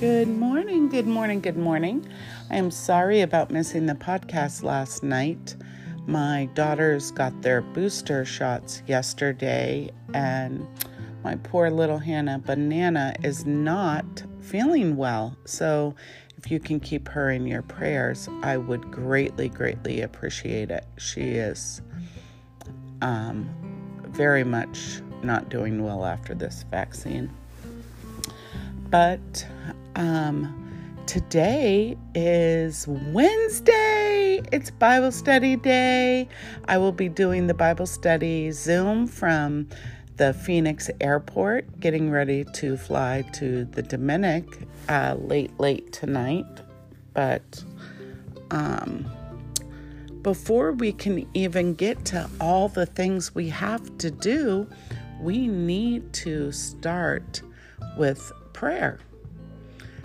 Good morning, good morning, good morning. I am sorry about missing the podcast last night. My daughters got their booster shots yesterday, and my poor little Hannah Banana is not feeling well. So, if you can keep her in your prayers, I would greatly, greatly appreciate it. She is um, very much not doing well after this vaccine. But um, today is Wednesday. It's Bible study day. I will be doing the Bible study Zoom from the Phoenix airport, getting ready to fly to the Dominic uh, late, late tonight. But um, before we can even get to all the things we have to do, we need to start with prayer.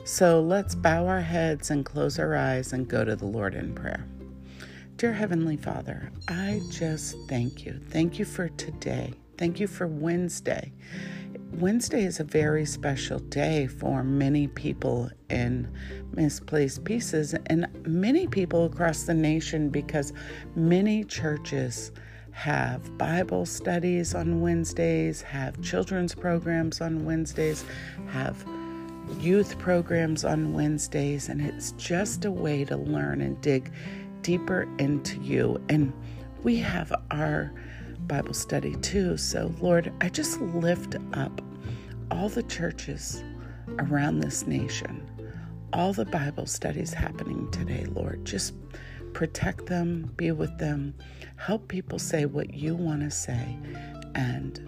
So let's bow our heads and close our eyes and go to the Lord in prayer. Dear Heavenly Father, I just thank you. Thank you for today. Thank you for Wednesday. Wednesday is a very special day for many people in Misplaced Pieces and many people across the nation because many churches have Bible studies on Wednesdays, have children's programs on Wednesdays, have youth programs on Wednesdays, and it's just a way to learn and dig deeper into you. And we have our Bible study too. So, Lord, I just lift up all the churches around this nation, all the Bible studies happening today, Lord. Just protect them, be with them, help people say what you want to say, and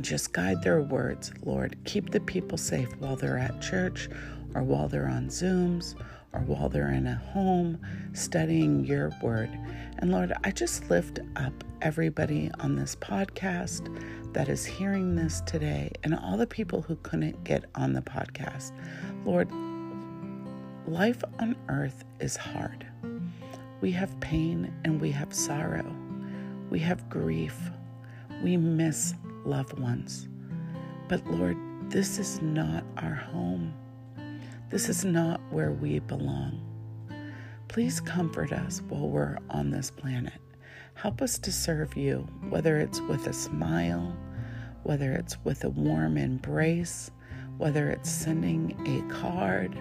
just guide their words, Lord. Keep the people safe while they're at church or while they're on Zooms or while they're in a home studying your word. And Lord, I just lift up everybody on this podcast that is hearing this today and all the people who couldn't get on the podcast. Lord, life on earth is hard. We have pain and we have sorrow. We have grief. We miss loved ones. But Lord, this is not our home. This is not where we belong. Please comfort us while we're on this planet. Help us to serve you, whether it's with a smile, whether it's with a warm embrace, whether it's sending a card.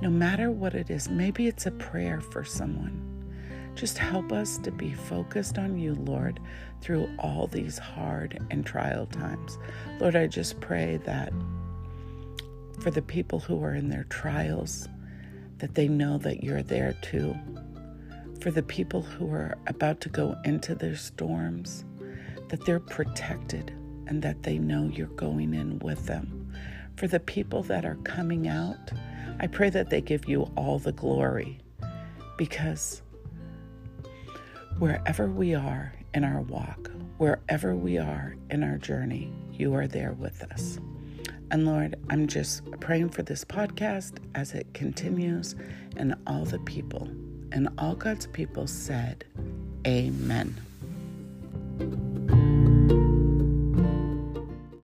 No matter what it is, maybe it's a prayer for someone. Just help us to be focused on you, Lord, through all these hard and trial times. Lord, I just pray that for the people who are in their trials, that they know that you're there too. For the people who are about to go into their storms, that they're protected and that they know you're going in with them. For the people that are coming out, I pray that they give you all the glory because Wherever we are in our walk, wherever we are in our journey, you are there with us. And Lord, I'm just praying for this podcast as it continues and all the people. And all God's people said, Amen.